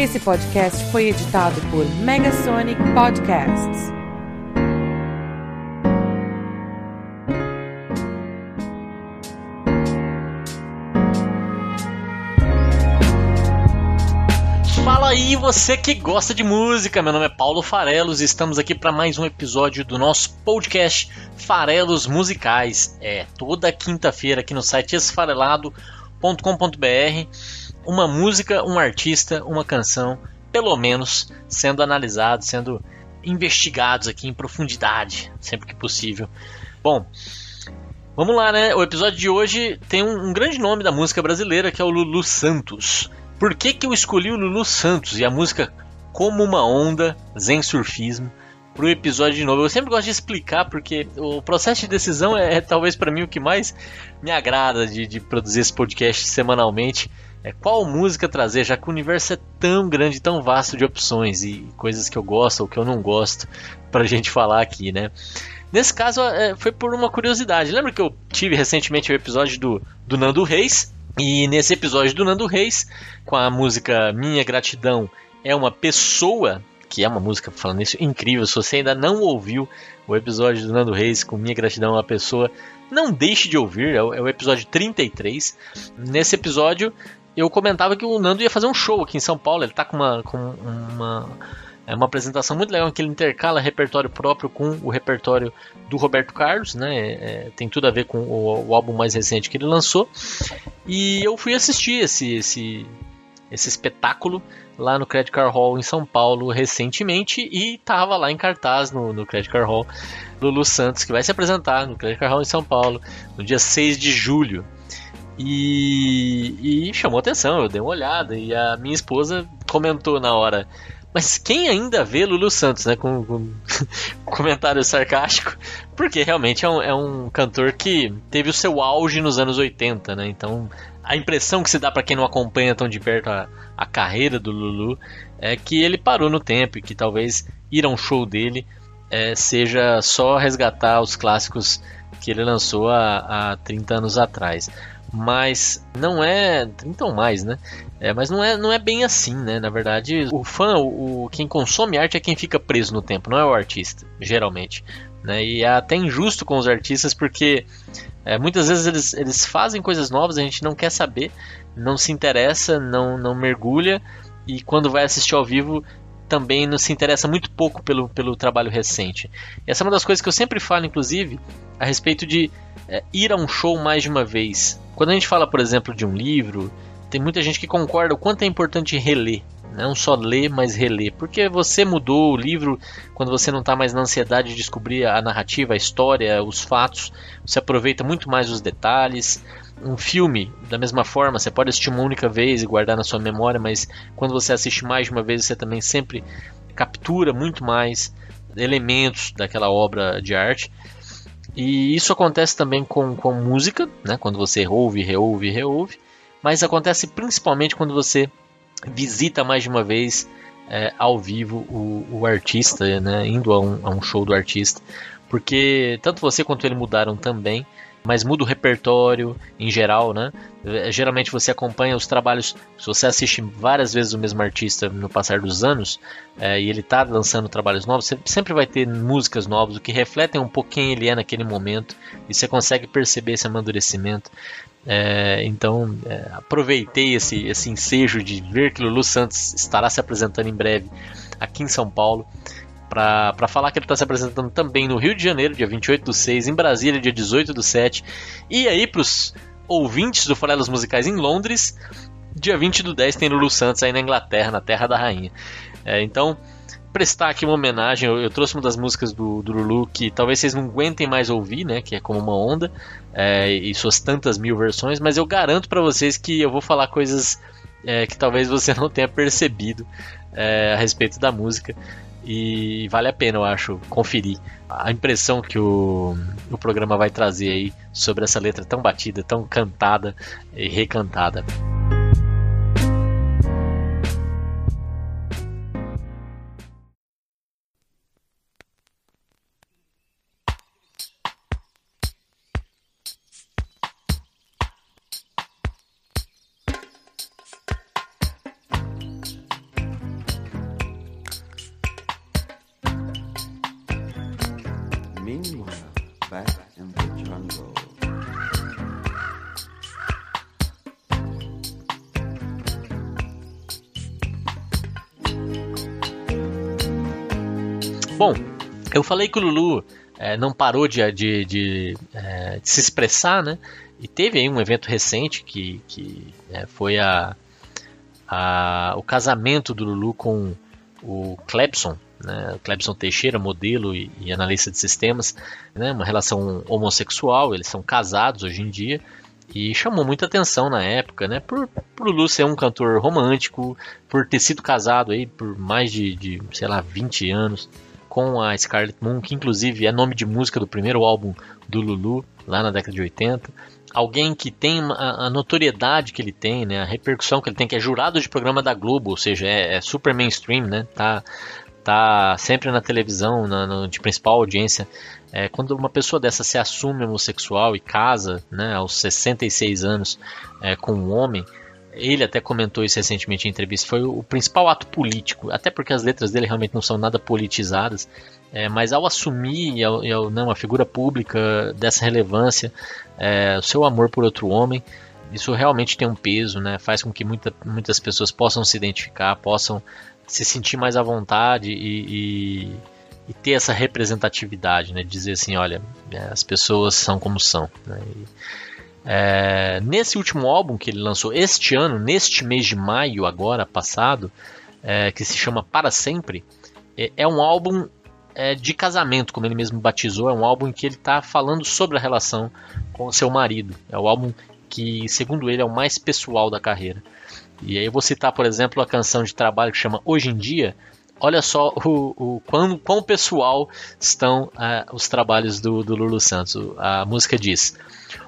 Esse podcast foi editado por Megasonic Podcasts. Fala aí, você que gosta de música. Meu nome é Paulo Farelos e estamos aqui para mais um episódio do nosso podcast Farelos Musicais. É toda quinta-feira aqui no site esfarelado.com.br. Uma música, um artista, uma canção, pelo menos sendo analisados, sendo investigados aqui em profundidade, sempre que possível. Bom, vamos lá, né? O episódio de hoje tem um, um grande nome da música brasileira que é o Lulu Santos. Por que, que eu escolhi o Lulu Santos e a música Como uma Onda, Zen Surfismo, para o episódio de novo? Eu sempre gosto de explicar porque o processo de decisão é, é talvez para mim o que mais me agrada de, de produzir esse podcast semanalmente. É qual música trazer, já que o universo é tão grande, tão vasto de opções e coisas que eu gosto ou que eu não gosto para a gente falar aqui, né? Nesse caso é, foi por uma curiosidade. Lembra que eu tive recentemente o episódio do, do Nando Reis? E nesse episódio do Nando Reis, com a música Minha Gratidão é uma Pessoa, que é uma música falando isso incrível. Se você ainda não ouviu o episódio do Nando Reis com Minha Gratidão é uma Pessoa, não deixe de ouvir, é o, é o episódio 33. Nesse episódio eu comentava que o Nando ia fazer um show aqui em São Paulo. Ele tá com uma, com uma é uma apresentação muito legal que ele intercala repertório próprio com o repertório do Roberto Carlos, né? É, tem tudo a ver com o, o, álbum mais recente que ele lançou. E eu fui assistir esse, esse, esse espetáculo lá no Credit Card Hall em São Paulo recentemente e tava lá em cartaz no, no Credit Card Hall Lulu Santos, que vai se apresentar no Credit Card Hall em São Paulo no dia 6 de julho. E, e chamou atenção, eu dei uma olhada e a minha esposa comentou na hora mas quem ainda vê Lulu Santos, né? Com, com comentário sarcástico, porque realmente é um, é um, cantor que teve o seu auge nos anos 80, né? Então a impressão que se dá para quem não acompanha tão de perto a, a carreira do Lulu é que ele parou no tempo e que talvez ir a um show dele é, seja só resgatar os clássicos que ele lançou há, há 30 anos atrás mas não é 30 ou mais, né? É, mas não é, não é bem assim, né? Na verdade, o fã, o, quem consome arte é quem fica preso no tempo, não é o artista, geralmente. Né? E é até injusto com os artistas porque é, muitas vezes eles, eles fazem coisas novas, a gente não quer saber, não se interessa, não, não mergulha e quando vai assistir ao vivo também não se interessa muito pouco pelo, pelo trabalho recente. E essa é uma das coisas que eu sempre falo, inclusive, a respeito de é, ir a um show mais de uma vez. Quando a gente fala, por exemplo, de um livro, tem muita gente que concorda o quanto é importante reler. Não só ler, mas reler. Porque você mudou o livro quando você não está mais na ansiedade de descobrir a narrativa, a história, os fatos. Você aproveita muito mais os detalhes um filme, da mesma forma, você pode assistir uma única vez e guardar na sua memória, mas quando você assiste mais de uma vez, você também sempre captura muito mais elementos daquela obra de arte. E isso acontece também com, com música, né? quando você ouve, reouve, reouve, mas acontece principalmente quando você visita mais de uma vez é, ao vivo o, o artista, né? indo a um, a um show do artista, porque tanto você quanto ele mudaram também mas muda o repertório em geral, né? É, geralmente você acompanha os trabalhos, se você assiste várias vezes o mesmo artista no passar dos anos é, e ele está lançando trabalhos novos, você sempre vai ter músicas novas, o que refletem um pouco quem ele é naquele momento e você consegue perceber esse amadurecimento. É, então é, aproveitei esse, esse ensejo de ver que Lulu Santos estará se apresentando em breve aqui em São Paulo para falar que ele está se apresentando também no Rio de Janeiro, dia 28 do 6, em Brasília, dia 18 do 7, e aí para os ouvintes do Farelos Musicais em Londres, dia 20 do 10 tem Lulu Santos aí na Inglaterra, na Terra da Rainha. É, então, prestar aqui uma homenagem, eu, eu, trouxe uma das músicas do, do Lulu que talvez vocês não aguentem mais ouvir, né, que é Como Uma Onda, é, e suas tantas mil versões, mas eu garanto para vocês que eu vou falar coisas é, que talvez você não tenha percebido é, a respeito da música. E vale a pena, eu acho, conferir a impressão que o, o programa vai trazer aí sobre essa letra tão batida, tão cantada e recantada. Falei que o Lulu é, não parou de, de, de, é, de, se expressar, né? E teve aí um evento recente que, que é, foi a, a, o casamento do Lulu com o Clebson, né? Clebson Teixeira, modelo e, e analista de sistemas, né? uma relação homossexual, eles são casados hoje em dia e chamou muita atenção na época, né? Por, por Lulu ser um cantor romântico, por ter sido casado aí por mais de, de, sei lá, 20 anos com a Scarlet Moon, que inclusive é nome de música do primeiro álbum do Lulu, lá na década de 80. Alguém que tem a, a notoriedade que ele tem, né? A repercussão que ele tem, que é jurado de programa da Globo, ou seja, é, é super mainstream, né? Tá, tá sempre na televisão, na, na, de principal audiência. É, quando uma pessoa dessa se assume homossexual e casa, né, aos 66 anos, é, com um homem, ele até comentou isso recentemente em entrevista, foi o principal ato político, até porque as letras dele realmente não são nada politizadas, é, mas ao assumir ao, ao, não, né, uma figura pública dessa relevância, é, o seu amor por outro homem, isso realmente tem um peso, né, faz com que muita, muitas pessoas possam se identificar, possam se sentir mais à vontade e, e, e ter essa representatividade, né, dizer assim, olha, é, as pessoas são como são. Né, e, é, nesse último álbum que ele lançou este ano, neste mês de maio, agora passado, é, que se chama Para Sempre, é, é um álbum é, de casamento, como ele mesmo batizou. É um álbum em que ele está falando sobre a relação com seu marido. É o álbum que, segundo ele, é o mais pessoal da carreira. E aí eu vou citar, por exemplo, a canção de trabalho que chama Hoje em Dia. Olha só o, o quão, quão pessoal estão uh, os trabalhos do, do Lulu Santos. A música diz: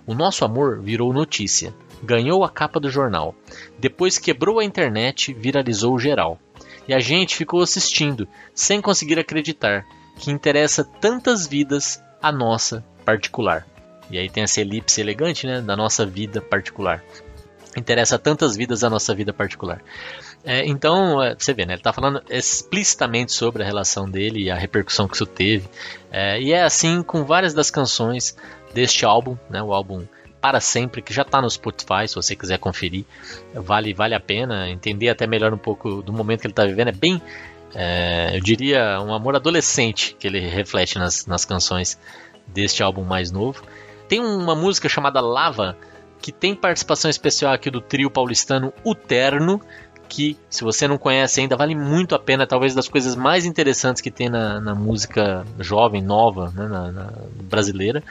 o nosso amor virou notícia. Ganhou a capa do jornal. Depois quebrou a internet, viralizou geral. E a gente ficou assistindo, sem conseguir acreditar, que interessa tantas vidas a nossa particular. E aí tem essa elipse elegante, né, da nossa vida particular. Interessa tantas vidas a nossa vida particular. É, então, é, você vê, né, ele está falando explicitamente sobre a relação dele e a repercussão que isso teve. É, e é assim com várias das canções deste álbum, né, o álbum Para Sempre, que já está no Spotify, se você quiser conferir. Vale, vale a pena entender até melhor um pouco do momento que ele está vivendo. É bem, é, eu diria, um amor adolescente que ele reflete nas, nas canções deste álbum mais novo. Tem uma música chamada Lava, que tem participação especial aqui do trio paulistano Uterno, que, se você não conhece ainda, vale muito a pena. Talvez das coisas mais interessantes que tem na, na música jovem, nova, né, na, na brasileira.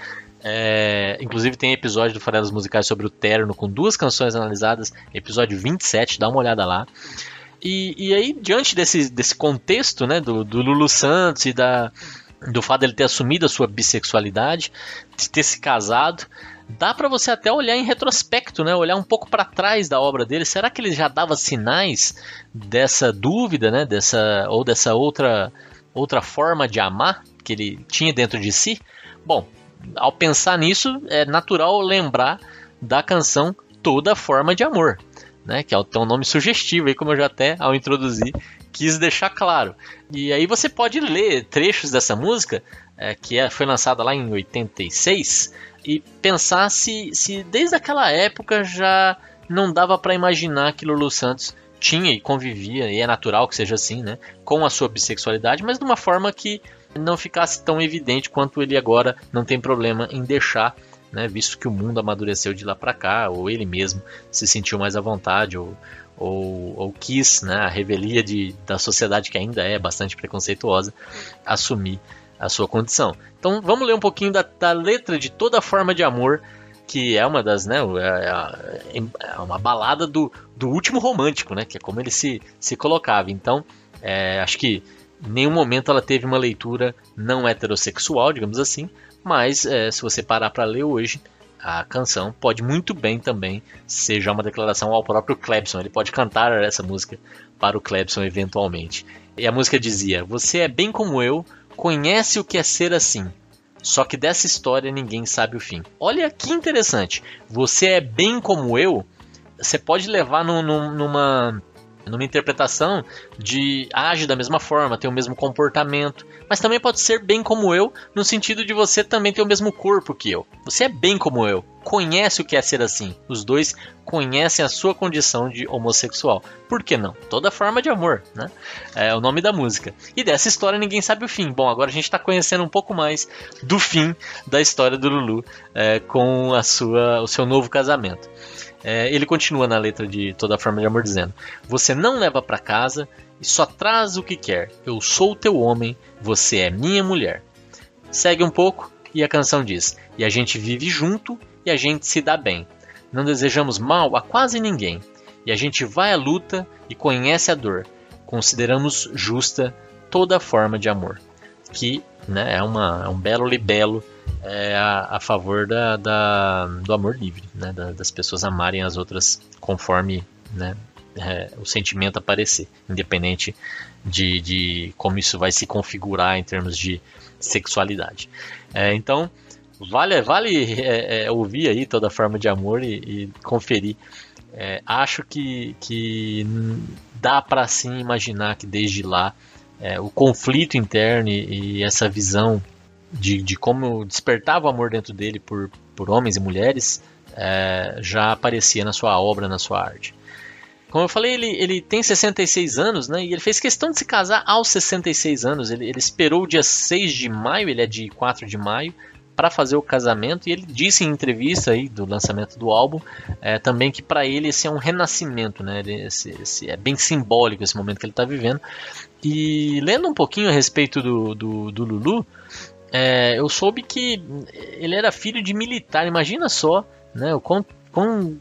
É, inclusive tem episódio do Farelas Musicais sobre o Terno com duas canções analisadas, episódio 27, dá uma olhada lá. E, e aí, diante desse, desse contexto né, do, do Lulu Santos e da, do fato dele ter assumido a sua bissexualidade, de ter se casado, dá para você até olhar em retrospecto, né? Olhar um pouco para trás da obra dele. Será que ele já dava sinais dessa dúvida, né? Dessa ou dessa outra outra forma de amar que ele tinha dentro de si? Bom, ao pensar nisso, é natural lembrar da canção Toda Forma de Amor, né? Que é um nome sugestivo aí, como eu já até ao introduzir quis deixar claro. E aí você pode ler trechos dessa música, é, que é, foi lançada lá em 86, e pensar se, se desde aquela época já não dava para imaginar que Lulu Santos tinha e convivia, e é natural que seja assim, né? Com a sua bissexualidade, mas de uma forma que não ficasse tão evidente quanto ele agora não tem problema em deixar, né, visto que o mundo amadureceu de lá para cá, ou ele mesmo se sentiu mais à vontade, ou, ou, ou quis, né, a revelia de, da sociedade que ainda é bastante preconceituosa, assumir a sua condição. Então vamos ler um pouquinho da, da letra de Toda Forma de Amor, que é uma das, né, é, é, é uma balada do, do último romântico, né, que é como ele se, se colocava. Então, é, acho que em nenhum momento ela teve uma leitura não heterossexual, digamos assim, mas é, se você parar para ler hoje, a canção pode muito bem também ser uma declaração ao próprio Clebson. Ele pode cantar essa música para o Clebson eventualmente. E a música dizia: Você é bem como eu, conhece o que é ser assim. Só que dessa história ninguém sabe o fim. Olha que interessante. Você é bem como eu. Você pode levar no, no, numa numa interpretação de age da mesma forma, tem o mesmo comportamento, mas também pode ser bem como eu, no sentido de você também ter o mesmo corpo que eu. Você é bem como eu, conhece o que é ser assim. Os dois conhecem a sua condição de homossexual. Por que não? Toda forma de amor, né? É o nome da música. E dessa história ninguém sabe o fim. Bom, agora a gente está conhecendo um pouco mais do fim da história do Lulu é, com a sua, o seu novo casamento. É, ele continua na letra de Toda Forma de Amor dizendo: Você não leva para casa e só traz o que quer. Eu sou teu homem, você é minha mulher. Segue um pouco e a canção diz: E a gente vive junto e a gente se dá bem. Não desejamos mal a quase ninguém. E a gente vai à luta e conhece a dor. Consideramos justa toda forma de amor. Que né, é, uma, é um belo libelo é, a, a, favor da, da, do amor livre, né, da, das pessoas amarem as outras conforme né, é, o sentimento aparecer, independente de, de como isso vai se configurar em termos de sexualidade. É, então, vale, vale é, é, ouvir aí toda forma de amor e, e conferir. É, acho que, que dá para sim imaginar que desde lá o conflito interno e, e essa visão de, de como despertava o amor dentro dele por, por homens e mulheres é, já aparecia na sua obra, na sua arte. Como eu falei, ele, ele tem 66 anos, né? E ele fez questão de se casar aos 66 anos. Ele, ele esperou o dia 6 de maio, ele é de 4 de maio, para fazer o casamento. E ele disse em entrevista aí do lançamento do álbum é, também que para ele esse é um renascimento, né? Esse, esse, é bem simbólico esse momento que ele está vivendo. E lendo um pouquinho a respeito do, do, do Lulu, é, eu soube que ele era filho de militar, imagina só, né? O quanto,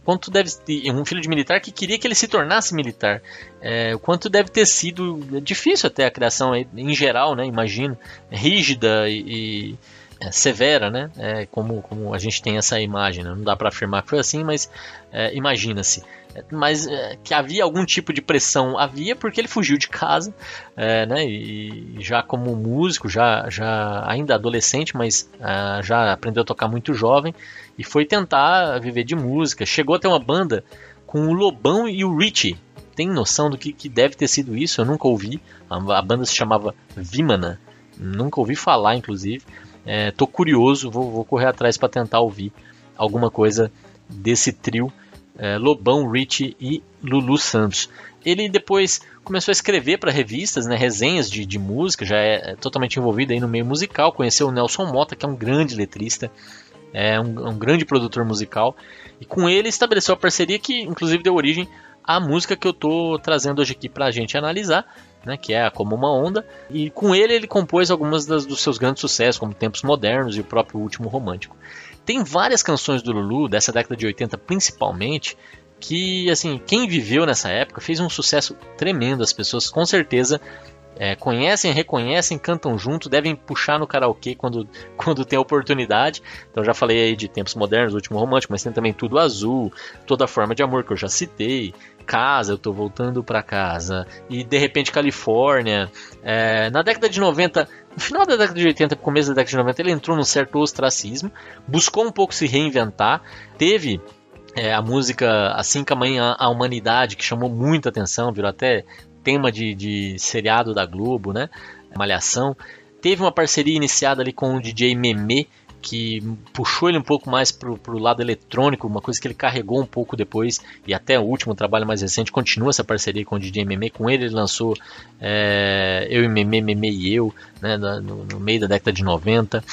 quanto deve ter um filho de militar que queria que ele se tornasse militar. É, o quanto deve ter sido difícil até a criação em geral, né? Imagino, rígida e, e é, severa, né? É, como, como a gente tem essa imagem, né? não dá para afirmar que foi assim, mas é, imagina-se mas é, que havia algum tipo de pressão havia porque ele fugiu de casa, é, né? E já como músico, já, já ainda adolescente, mas é, já aprendeu a tocar muito jovem e foi tentar viver de música. Chegou a ter uma banda com o Lobão e o Richie. Tem noção do que, que deve ter sido isso? Eu nunca ouvi. A, a banda se chamava Vimana. Nunca ouvi falar, inclusive. É, tô curioso, vou, vou correr atrás para tentar ouvir alguma coisa desse trio é, Lobão, Rich e Lulu Santos. Ele depois começou a escrever para revistas, né, resenhas de, de música, já é, é totalmente envolvido aí no meio musical. Conheceu o Nelson Mota, que é um grande letrista, é um, um grande produtor musical, e com ele estabeleceu a parceria que, inclusive, deu origem à música que eu estou trazendo hoje aqui para a gente analisar. Né, que é Como uma Onda, e com ele ele compôs algumas das, dos seus grandes sucessos, como Tempos Modernos e o próprio Último Romântico. Tem várias canções do Lulu, dessa década de 80 principalmente, que, assim, quem viveu nessa época fez um sucesso tremendo. As pessoas com certeza é, conhecem, reconhecem, cantam junto, devem puxar no karaokê quando, quando tem oportunidade. Então já falei aí de Tempos Modernos, Último Romântico, mas tem também Tudo Azul, Toda Forma de Amor, que eu já citei, Casa, Eu Tô Voltando Pra Casa, e De Repente Califórnia. É, na década de 90, no final da década de 80 começo da década de 90, ele entrou num certo ostracismo, buscou um pouco se reinventar, teve é, a música Assim que amanhã a humanidade, que chamou muita atenção, virou até tema de, de seriado da Globo, né? Malhação. Teve uma parceria iniciada ali com o DJ Meme, que puxou ele um pouco mais pro, pro lado eletrônico, uma coisa que ele carregou um pouco depois, e até o último trabalho mais recente continua essa parceria com o DJ Meme. Com ele ele lançou é, Eu e Meme, Meme e Eu, né, no, no meio da década de 90.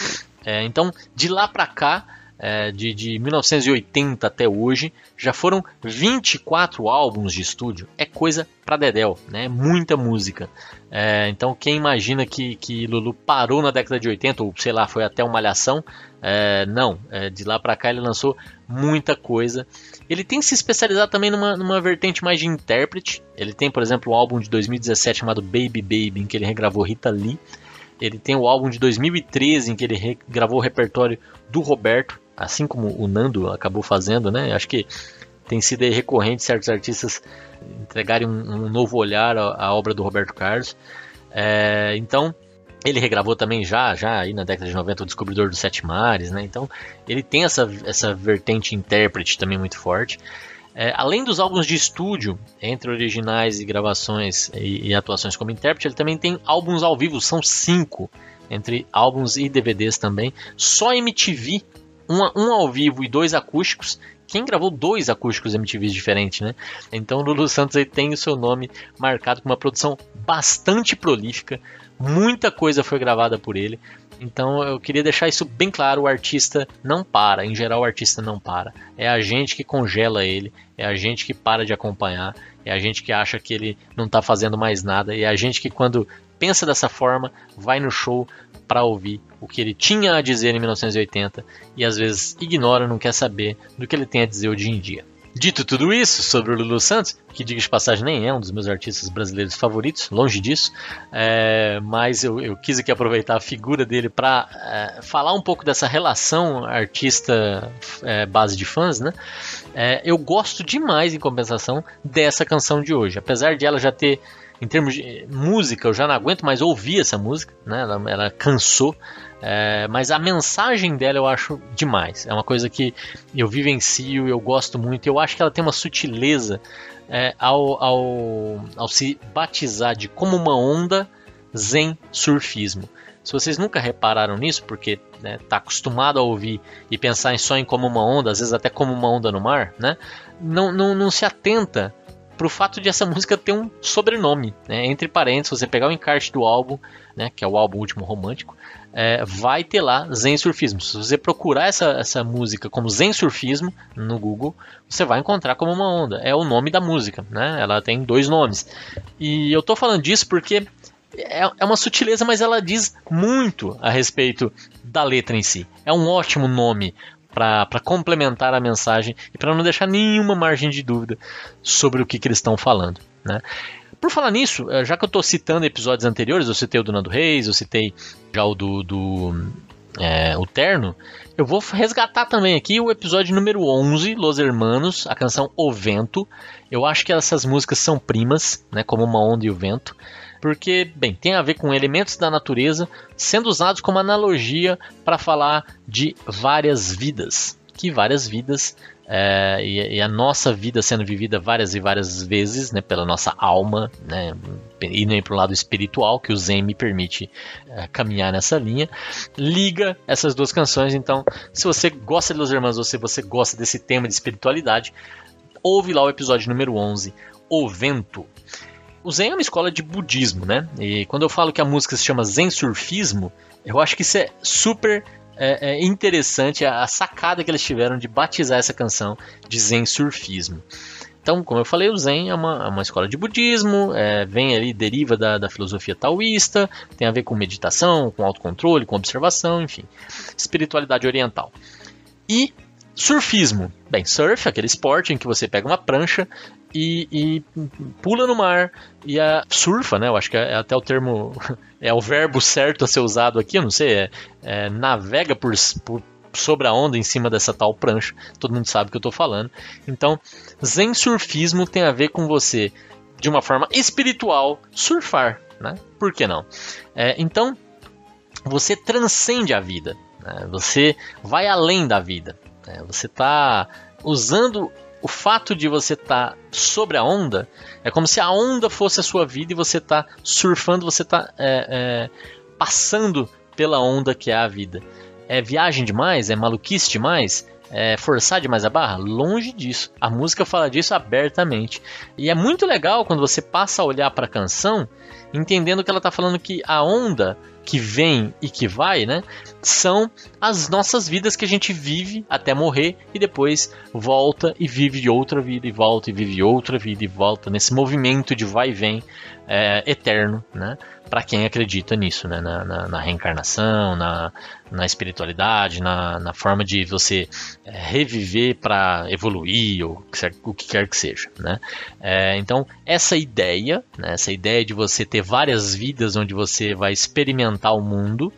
É, então, de lá pra cá, é, de, de 1980 até hoje, já foram 24 álbuns de estúdio. É coisa pra Dedel, né? É muita música. É, então quem imagina que, que Lulu parou na década de 80, ou sei lá, foi até uma malhação, é, não. É, de lá pra cá ele lançou muita coisa. Ele tem se especializado também numa, numa vertente mais de intérprete. Ele tem, por exemplo, um álbum de 2017 chamado Baby Baby, em que ele regravou Rita Lee. Ele tem o álbum de 2013 em que ele gravou o repertório do Roberto assim como o Nando acabou fazendo, né? Acho que tem sido recorrente certos artistas entregarem um, um novo olhar à, à, obra do Roberto Carlos. É, então, ele regravou também já, já aí na década de 90 o Descobridor dos Sete Mares, né? Então, ele tem essa, essa vertente intérprete também muito forte. É, além dos álbuns de estúdio, entre originais e gravações e, e atuações como intérprete, ele também tem álbuns ao vivo, são cinco, entre álbuns e DVDs também. Só MTV, um, ao vivo e dois acústicos, quem gravou dois acústicos MTVs diferentes, né? Então Lulu Santos aí tem o seu nome marcado com uma produção bastante prolífica, muita coisa foi gravada por ele. Então eu queria deixar isso bem claro: o artista não para, em geral o artista não para. É a gente que congela ele, é a gente que para de acompanhar, é a gente que acha que ele não está fazendo mais nada, é a gente que quando pensa dessa forma vai no show para ouvir o que ele tinha a dizer em 1980 e às vezes ignora, não quer saber do que ele tem a dizer hoje em dia. Dito tudo isso sobre o Lulu Santos, que diga de passagem nem é um dos meus artistas brasileiros favoritos, longe disso, é, mas eu, eu, quis aqui aproveitar a figura dele para é, falar um pouco dessa relação artista é, base de fãs, né? É, eu gosto demais, em compensação, dessa canção de hoje, apesar de ela já ter em termos de música, eu já não aguento mais ouvir essa música, né? Ela, ela cansou. É, mas a mensagem dela eu acho demais. É uma coisa que eu vivencio, eu gosto muito. Eu acho que ela tem uma sutileza é, ao, ao, ao se batizar de como uma onda zen surfismo. Se vocês nunca repararam nisso, porque está né, tá acostumado a ouvir e pensar só em como uma onda, às vezes até como uma onda no mar, né, não, não, não se atenta pro fato de essa música ter um sobrenome, né? Entre parênteses, você pegar o encarte do álbum, né, que é o álbum Último Romântico, é, vai ter lá Zen Surfismo. Se você procurar essa, essa música como Zen Surfismo no Google, você vai encontrar como uma onda. É o nome da música, né? Ela tem dois nomes. E eu tô falando disso porque é, é uma sutileza, mas ela diz muito a respeito da letra em si. É um ótimo nome para complementar a mensagem e para não deixar nenhuma margem de dúvida sobre o que, que eles estão falando. Né? Por falar nisso, eh, já que eu estou citando episódios anteriores, eu citei o do Nando Reis, eu citei já o do, do é, o Terno, eu vou resgatar também aqui o episódio número 11, Los Hermanos, a canção O Vento. Eu acho que essas músicas são primas, né, como uma onda e o vento porque, bem, tem a ver com elementos da natureza sendo usados como analogia para falar de várias vidas. Que várias vidas é, e, a nossa vida sendo vivida várias e várias vezes né, pela nossa alma, né, nem para o lado espiritual, que o Zen me permite é, caminhar nessa linha, liga essas duas canções. Então, se você gosta de Los Hermanos ou se você gosta desse tema de espiritualidade, ouve lá o episódio número 11, O Vento. O Zen é uma escola de budismo, né? E quando eu falo que a música se chama Zen Surfismo, eu acho que isso é super é, é interessante a, sacada que eles tiveram de batizar essa canção de Zen Surfismo. Então, como eu falei, o Zen é uma, é uma escola de budismo, é, vem ali, deriva da, da filosofia taoísta, tem a ver com meditação, com autocontrole, com observação, enfim, espiritualidade oriental. E surfismo. Bem, surf, aquele esporte em que você pega uma prancha e, e, pula no mar e a, surfa, né? Eu acho que é, é, até o termo, é o verbo certo a ser usado aqui, eu não sei, é, é navega por, por, sobre a onda em cima dessa tal prancha. Todo mundo sabe o que eu estou falando. Então, zen surfismo tem a ver com você, de uma forma espiritual, surfar, né? Por que não? É, então, você transcende a vida. Né? Você vai além da vida. Né? Você está usando o fato de você estar tá sobre a onda é como se a onda fosse a sua vida e você está surfando, você está é, é, passando pela onda que é a vida. É viagem demais? É maluquice demais? É forçar demais a barra? Longe disso. A música fala disso abertamente. E é muito legal quando você passa a olhar para a canção, entendendo que ela está falando que a onda que vem e que vai, né? São as nossas vidas que a gente vive até morrer e depois volta e vive outra vida e volta e vive outra vida e volta nesse movimento de vai e vem é, eterno, né? Para quem acredita nisso, né? Na, na, na reencarnação, na, na espiritualidade, na, na, forma de você é, reviver para evoluir ou o que quer que seja, né? É, então essa ideia, né? essa ideia de você ter várias vidas onde você vai experimentar o mundo,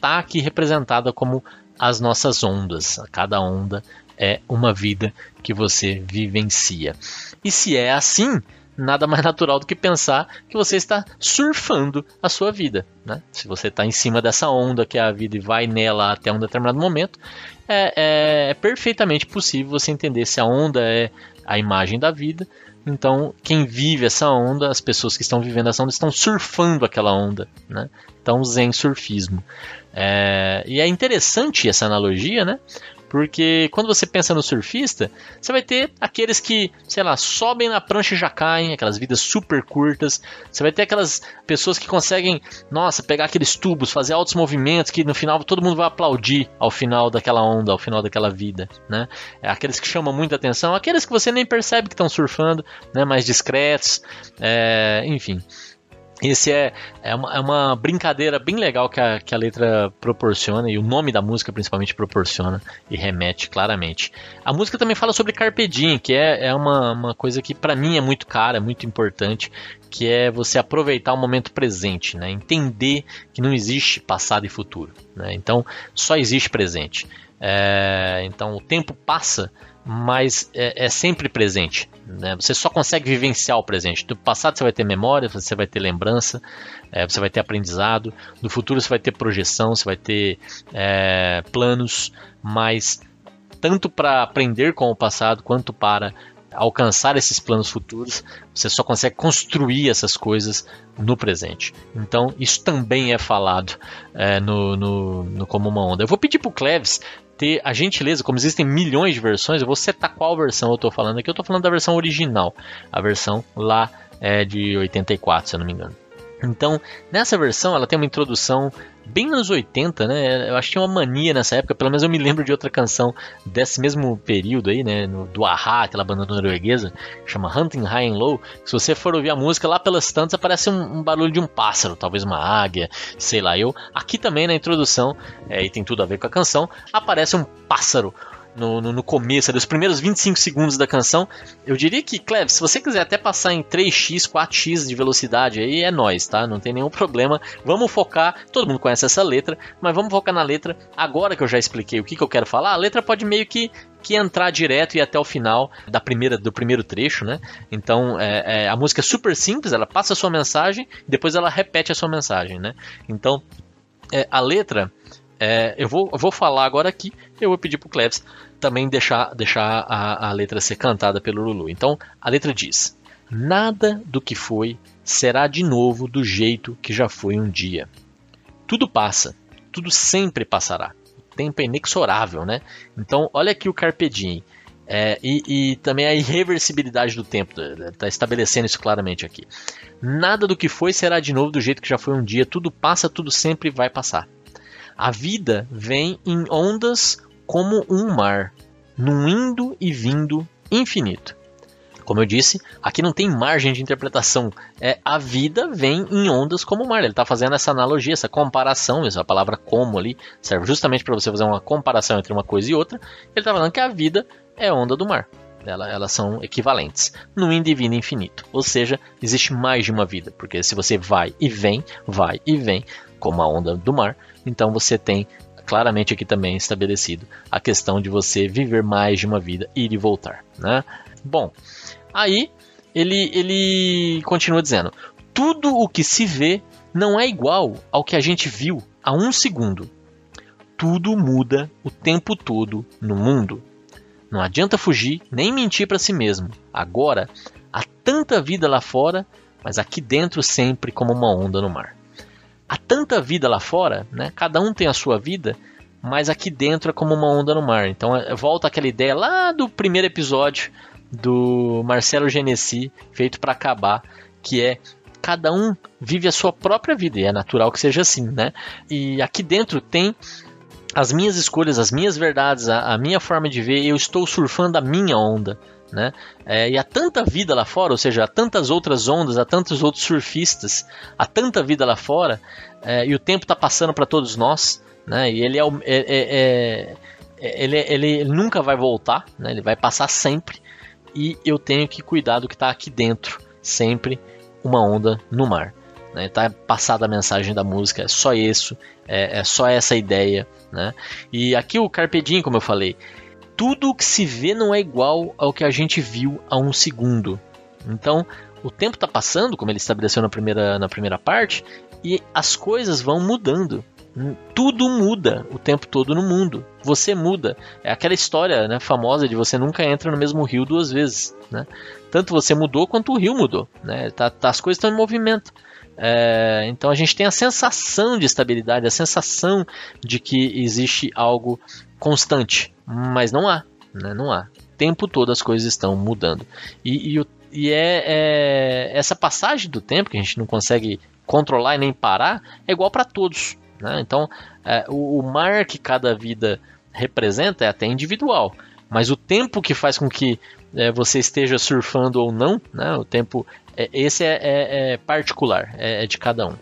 tá aqui representada como as nossas ondas. Cada onda é uma vida que você vivencia. E se é assim, nada mais natural do que pensar que você está surfando a sua vida. Né? Se você está em cima dessa onda que é a vida e vai nela até um determinado momento, é, é, é perfeitamente possível você entender se a onda é a imagem da vida então, quem vive essa onda, as pessoas que estão vivendo essa onda, estão surfando aquela onda. Né? Então, zen surfismo. É, e é interessante essa analogia, né? Porque quando você pensa no surfista, você vai ter aqueles que, sei lá, sobem na prancha e já caem, aquelas vidas super curtas. Você vai ter aquelas pessoas que conseguem, nossa, pegar aqueles tubos, fazer altos movimentos que no final todo mundo vai aplaudir ao final daquela onda, ao final daquela vida, né? É aqueles que chamam muita atenção, aqueles que você nem percebe que estão surfando, né? Mais discretos, é, enfim. Esse é, é, uma, é uma brincadeira bem legal que a, que a letra proporciona e o nome da música principalmente proporciona e remete claramente. A música também fala sobre Carpe Diem, que é, é uma, uma coisa que para mim é muito cara, é muito importante, que é você aproveitar o momento presente, né? entender que não existe passado e futuro. Né? Então só existe presente. É, então o tempo passa mas é, é, sempre presente. Né? Você só consegue vivenciar o presente. Do passado você vai ter memória, você vai ter lembrança, é, você vai ter aprendizado. No futuro você vai ter projeção, você vai ter é, planos, mas tanto para aprender com o passado quanto para alcançar esses planos futuros, você só consegue construir essas coisas no presente. Então, isso também é falado é, no, no, no Como Uma Onda. Eu vou pedir para o Cleves ter a gentileza, como existem milhões de versões, eu vou setar qual versão eu estou falando aqui. Eu estou falando da versão original, a versão lá é de 84, se eu não me engano. Então, nessa versão, ela tem uma introdução bem nos 80, né? Eu acho que tinha uma mania nessa época, pelo menos eu me lembro de outra canção desse mesmo período aí, né? No, do Ahá, aquela banda norueguesa, chama Hunting High and Low. Se você for ouvir a música, lá pelas tantas aparece um, um barulho de um pássaro, talvez uma águia, sei lá. Eu aqui também na introdução, é, e tem tudo a ver com a canção, aparece um pássaro no, no, no começo, dos primeiros 25 segundos da canção. Eu diria que, Cleve, se você quiser até passar em 3x, 4x de velocidade aí, é nós, tá? Não tem nenhum problema. Vamos focar, todo mundo conhece essa letra, mas vamos focar na letra. Agora que eu já expliquei o que, que eu quero falar, a letra pode meio que que entrar direto e até o final da primeira, do primeiro trecho, né? Então é, é, a música é super simples, ela passa a sua mensagem, depois ela repete a sua mensagem, né? Então é, a letra é, eu, vou, eu vou falar agora aqui, eu vou pedir pro Cleves também deixar, deixar a, a letra ser cantada pelo Lulu. Então, a letra diz: Nada do que foi será de novo do jeito que já foi um dia. Tudo passa, tudo sempre passará. O tempo é inexorável, né? Então, olha aqui o Carpe Diem. É, e, e, também a irreversibilidade do tempo, está estabelecendo isso claramente aqui. Nada do que foi será de novo do jeito que já foi um dia, tudo passa, tudo sempre vai passar. A vida vem em ondas como um mar, num indo e vindo infinito. Como eu disse, aqui não tem margem de interpretação. É a vida vem em ondas como o mar. Ele está fazendo essa analogia, essa comparação, essa palavra como ali serve justamente para você fazer uma comparação entre uma coisa e outra. Ele está falando que a vida é onda do mar. Ela, elas são equivalentes no indo e vindo infinito. Ou seja, existe mais de uma vida, porque se você vai e vem, vai e vem, como a onda do mar, então você tem claramente aqui também estabelecido a questão de você viver mais de uma vida, ir e voltar. Né? Bom, aí ele, ele continua dizendo: tudo o que se vê não é igual ao que a gente viu há um segundo. Tudo muda o tempo todo no mundo. Não adianta fugir nem mentir para si mesmo. Agora, há tanta vida lá fora, mas aqui dentro sempre como uma onda no mar há tanta vida lá fora, né? Cada um tem a sua vida, mas aqui dentro é como uma onda no mar. Então é, volta aquela ideia lá do primeiro episódio do Marcelo Genesi, feito para acabar, que é cada um vive a sua própria vida e é natural que seja assim, né? E aqui dentro tem as minhas escolhas, as minhas verdades, a, a minha forma de ver. Eu estou surfando a minha onda. Né? É, e há tanta vida lá fora, ou seja, há tantas outras ondas, há tantos outros surfistas, há tanta vida lá fora, é, e o tempo está passando para todos nós, né? E ele é, é, é, é ele, ele, ele, nunca vai voltar, né? Ele vai passar sempre, e eu tenho que cuidar do que está aqui dentro, sempre uma onda no mar. Né? Tá passada a mensagem da música, é só isso, é, é só essa ideia, né? E aqui o Carpe Diem, como eu falei, tudo o que se vê não é igual ao que a gente viu há um segundo. Então, o tempo está passando, como ele estabeleceu na primeira, na primeira parte, e as coisas vão mudando. Tudo muda o tempo todo no mundo. Você muda. É aquela história né, famosa de você nunca entra no mesmo rio duas vezes. Né? Tanto você mudou quanto o rio mudou. Né? Tá, tá, as coisas estão em movimento. É, então a gente tem a sensação de estabilidade, a sensação de que existe algo constante, mas não há, né? não há. O tempo todo as coisas estão mudando. E, e, e é, é, essa passagem do tempo que a gente não consegue controlar e nem parar é igual para todos. Né? Então, é, o, o mar que cada vida representa é até individual, mas o tempo que faz com que é, você esteja surfando ou não, né? o tempo é, esse é, é, é particular, é, é, de cada um.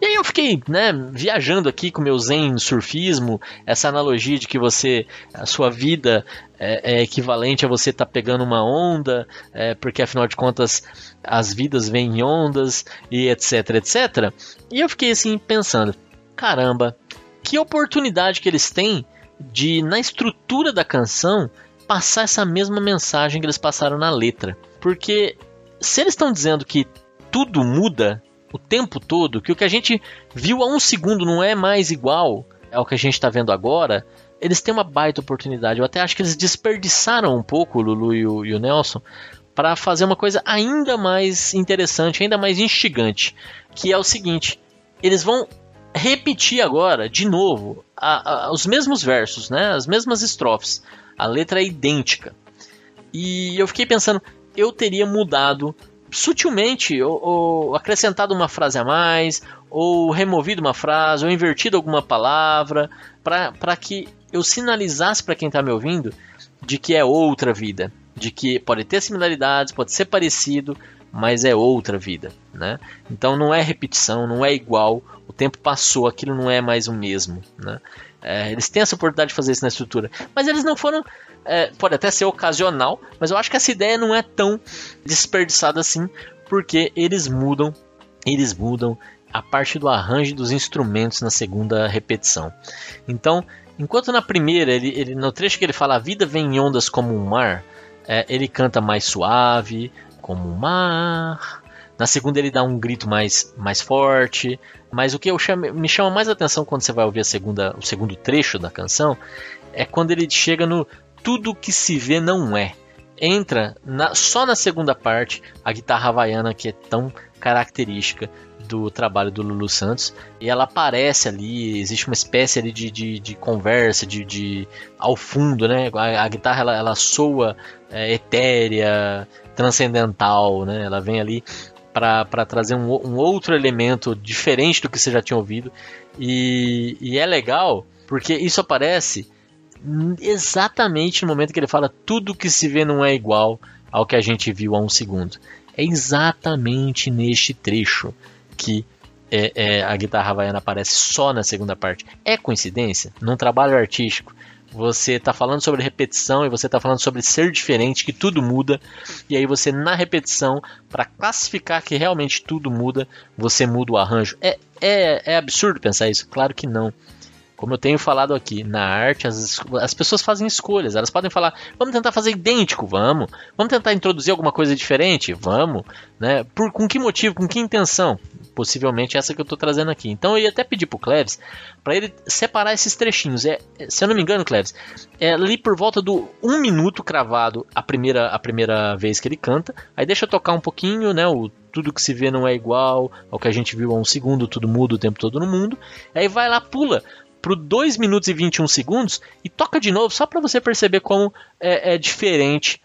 E aí eu fiquei né, viajando aqui com meu zen surfismo, essa analogia de que você, a sua vida é, é equivalente a você estar tá pegando uma onda, é, porque afinal de contas as vidas vêm em ondas e etc, etc. E eu fiquei assim pensando, caramba, que oportunidade que eles têm de, na estrutura da canção, passar essa mesma mensagem que eles passaram na letra. Porque se eles estão dizendo que tudo muda o tempo todo, que o que a gente viu há um segundo não é mais igual ao que a gente está vendo agora, eles têm uma baita oportunidade. Eu até acho que eles desperdiçaram um pouco o Lulu e o, e o Nelson para fazer uma coisa ainda mais interessante, ainda mais instigante, que é o seguinte: eles vão repetir agora, de novo, a, a, os mesmos versos, né? as mesmas estrofes. A letra é idêntica. E eu fiquei pensando, eu teria mudado sutilmente, ou, ou acrescentado uma frase a mais, ou removido uma frase, ou invertido alguma palavra, para que eu sinalizasse para quem está me ouvindo de que é outra vida, de que pode ter similaridades, pode ser parecido, mas é outra vida, né? Então não é repetição, não é igual. O tempo passou, aquilo não é mais o mesmo, né? É, eles têm essa oportunidade de fazer isso na estrutura, mas eles não foram. É, pode até ser ocasional, mas eu acho que essa ideia não é tão desperdiçada assim, porque eles mudam, eles mudam a parte do arranjo dos instrumentos na segunda repetição. Então, enquanto na primeira, ele, ele no trecho que ele fala a vida vem em ondas como um mar, é, ele canta mais suave, como o mar. Na segunda ele dá um grito mais, mais forte. Mas o que eu chamo, me chama mais atenção quando você vai ouvir a segunda, o segundo trecho da canção é quando ele chega no tudo que se vê não é. Entra na, só na segunda parte a guitarra havaiana que é tão característica do trabalho do Lulu Santos e ela aparece ali, existe uma espécie ali de, de, de conversa, de, de ao fundo, né? A, a guitarra ela, ela soa é, etérea, transcendental, né? Ela vem ali para trazer um, um, outro elemento diferente do que você já tinha ouvido. E, e, é legal porque isso aparece exatamente no momento que ele fala tudo que se vê não é igual ao que a gente viu há um segundo. É exatamente neste trecho que é, é, a guitarra havaiana aparece só na segunda parte. É coincidência? Num trabalho artístico, você está falando sobre repetição e você está falando sobre ser diferente, que tudo muda. E aí você na repetição, para classificar que realmente tudo muda, você muda o arranjo. É, é, é absurdo pensar isso? Claro que não. Como eu tenho falado aqui, na arte as, as pessoas fazem escolhas. Elas podem falar, vamos tentar fazer idêntico, vamos. Vamos tentar introduzir alguma coisa diferente, vamos. Né? Por, com que motivo, com que intenção? Possivelmente essa que eu estou trazendo aqui. Então eu ia até pedir pro Cleves para ele separar esses trechinhos. É, se eu não me engano, Cleves, é ali por volta do um minuto cravado a primeira, a primeira vez que ele canta. Aí deixa eu tocar um pouquinho, né? O tudo que se vê não é igual ao que a gente viu há um segundo, tudo muda o tempo todo no mundo. Aí vai lá, pula pro 2 minutos e 21 segundos e toca de novo, só para você perceber como é, é diferente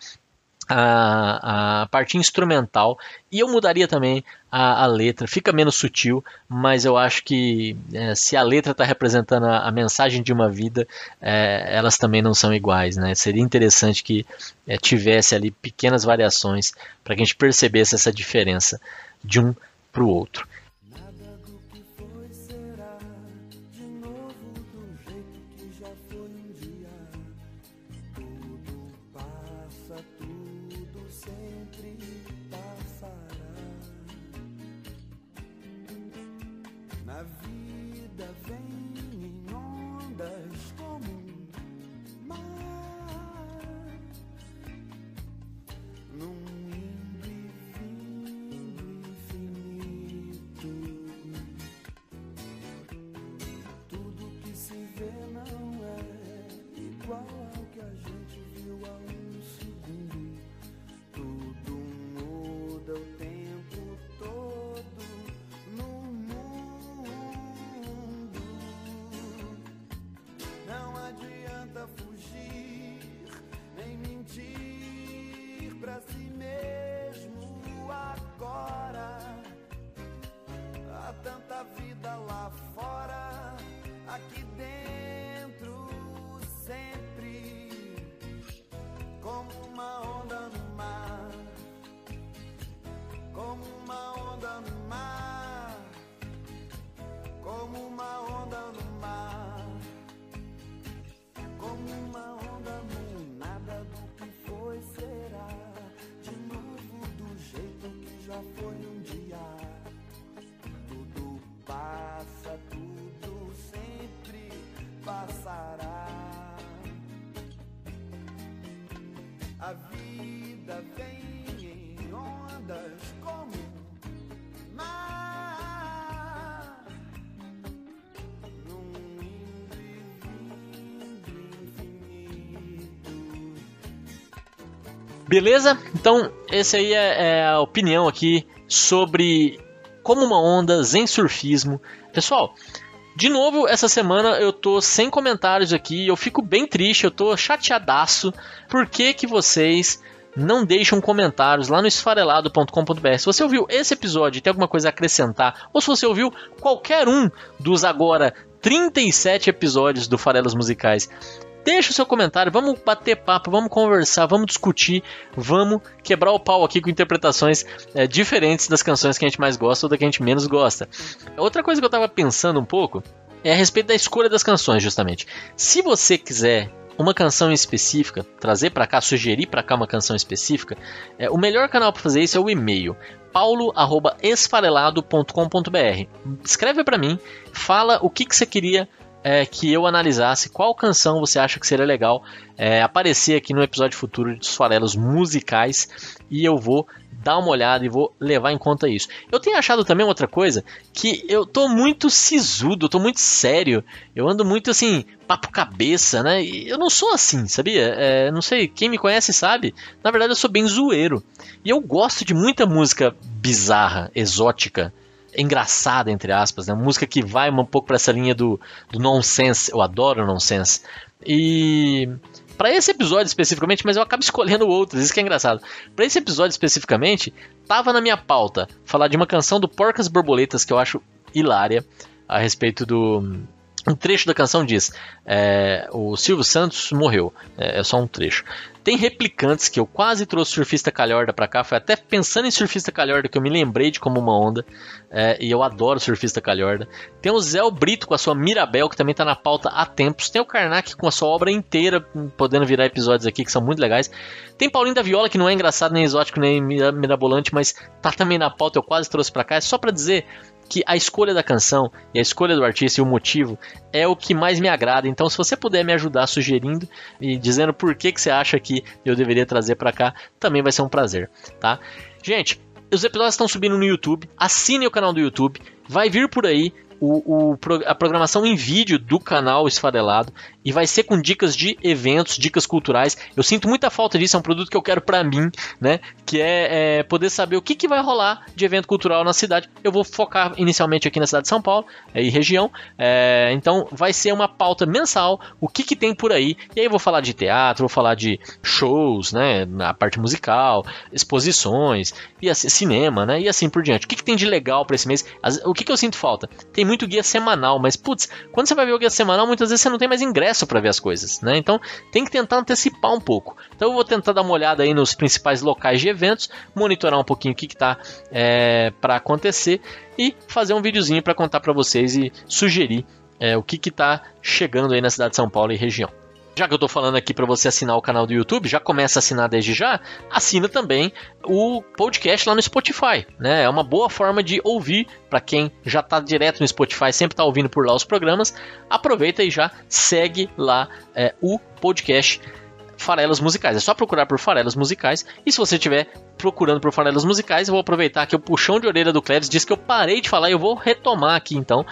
a, a, parte instrumental e eu mudaria também a, a, letra, fica menos sutil, mas eu acho que é, se a letra está representando a, a, mensagem de uma vida, é, elas também não são iguais, né? Seria interessante que é, tivesse ali pequenas variações para que a gente percebesse essa diferença de um para o outro. Vida vem em ondas como mar. Num indo e infinito. Beleza? Então, essa aí é, é a opinião aqui sobre como uma onda, zen surfismo. Pessoal, de novo, essa semana eu tô sem comentários aqui, eu fico bem triste, eu tô chateadaço. Por que que vocês não deixam comentários lá no esfarelado.com.br? Se você ouviu esse episódio e tem alguma coisa a acrescentar, ou se você ouviu qualquer um dos agora 37 episódios do Farelas Musicais, Deixa o seu comentário, vamos bater papo, vamos conversar, vamos discutir, vamos quebrar o pau aqui com interpretações é, diferentes das canções que a gente mais gosta ou da que a gente menos gosta. Outra coisa que eu tava pensando um pouco é a respeito da escolha das canções, justamente. Se você quiser uma canção específica, trazer para cá, sugerir para cá uma canção específica, é, o melhor canal para fazer isso é o e-mail paulo@esfarelado.com.br. Escreve para mim, fala o que, que você queria é, que eu analisasse qual canção você acha que seria legal é, aparecer aqui no episódio futuro dos farelos musicais e eu vou dar uma olhada e vou levar em conta isso. Eu tenho achado também outra coisa que eu tô muito sisudo, eu tô muito sério, eu ando muito assim, papo cabeça, né? E eu não sou assim, sabia? É, não sei, quem me conhece sabe, na verdade eu sou bem zoeiro. E eu gosto de muita música bizarra, exótica, engraçada, entre aspas, né? Música que vai um pouco para essa linha do, do nonsense. Eu adoro nonsense. E para esse episódio especificamente, mas eu acabo escolhendo outros, isso que é engraçado. Para esse episódio especificamente, tava na minha pauta falar de uma canção do Porcas Borboletas que eu acho hilária a respeito do um trecho da canção diz: é, o Silvio Santos morreu. É, é, só um trecho. Tem replicantes que eu quase trouxe surfista calhorda pra cá. Foi até pensando em surfista calhorda que eu me lembrei de como uma onda. É, e eu adoro surfista calhorda. Tem o Zé Brito com a sua Mirabel, que também tá na pauta há tempos. Tem o Karnak com a sua obra inteira, podendo virar episódios aqui que são muito legais. Tem Paulinho da Viola, que não é engraçado, nem exótico, nem mirabolante, mas tá também na pauta. Eu quase trouxe pra cá. É só pra dizer que a escolha da canção e a escolha do artista e o motivo é o que mais me agrada. Então, se você puder me ajudar sugerindo e dizendo por que, que você acha que eu deveria trazer para cá, também vai ser um prazer, tá? Gente, os episódios estão subindo no YouTube. Assine o canal do YouTube. Vai vir por aí o, o, a programação em vídeo do canal Esfarelado e vai ser com dicas de eventos, dicas culturais. Eu sinto muita falta disso, é um produto que eu quero para mim, né? Que é, é, poder saber o que, que vai rolar de evento cultural na cidade. Eu vou focar inicialmente aqui na cidade de São Paulo é, e região, é, então vai ser uma pauta mensal, o que, que tem por aí. E aí eu vou falar de teatro, vou falar de shows, né? Na parte musical, exposições, e assim, cinema, né? E assim por diante. O que, que tem de legal para esse mês? As, o que, que eu sinto falta? Tem muito guia semanal, mas putz, quando você vai ver o guia semanal, muitas vezes você não tem mais ingresso para ver as coisas, né? Então tem que tentar antecipar um pouco. Então eu vou tentar dar uma olhada aí nos principais locais de eventos, monitorar um pouquinho o que está é, para acontecer e fazer um videozinho para contar para vocês e sugerir é, o que está chegando aí na cidade de São Paulo e região. Já que eu estou falando aqui para você assinar o canal do YouTube, já começa a assinar desde já, assina também o podcast lá no Spotify, né? É uma boa forma de ouvir para quem já está direto no Spotify, sempre está ouvindo por lá os programas. Aproveita e já segue lá é, o podcast Farelas Musicais. É só procurar por Farelas Musicais. E se você estiver procurando por Farelas Musicais, eu vou aproveitar que o puxão de orelha do Cleves disse que eu parei de falar e eu vou retomar aqui então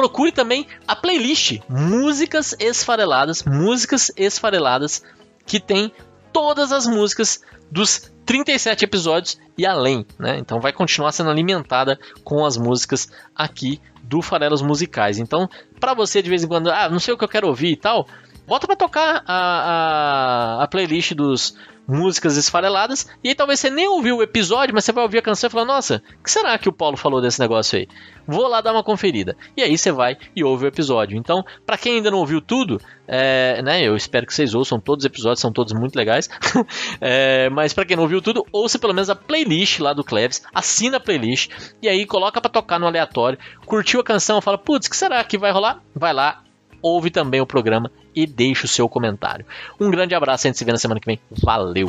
procure também a playlist Músicas Esfareladas, Músicas Esfareladas, que tem todas as músicas dos 37 episódios e além, né? Então vai continuar sendo alimentada com as músicas aqui do Farelos Musicais. Então, para você de vez em quando, ah, não sei o que eu quero ouvir e tal, bota para tocar a, a, a playlist dos músicas esfareladas, e aí talvez você nem ouviu o episódio, mas você vai ouvir a canção e falar, nossa, que será que o Paulo falou desse negócio aí? Vou lá dar uma conferida. E aí você vai e ouve o episódio. Então, para quem ainda não ouviu tudo, é, né, eu espero que vocês ouçam todos os episódios, são todos muito legais. é, mas para quem não ouviu tudo, ouça pelo menos a playlist lá do Cleves, assina a playlist, e aí coloca para tocar no aleatório, curtiu a canção, fala, putz, que será que vai rolar? Vai lá, ouve também o programa e deixe o seu comentário. Um grande abraço, a gente se vê na semana que vem. Valeu!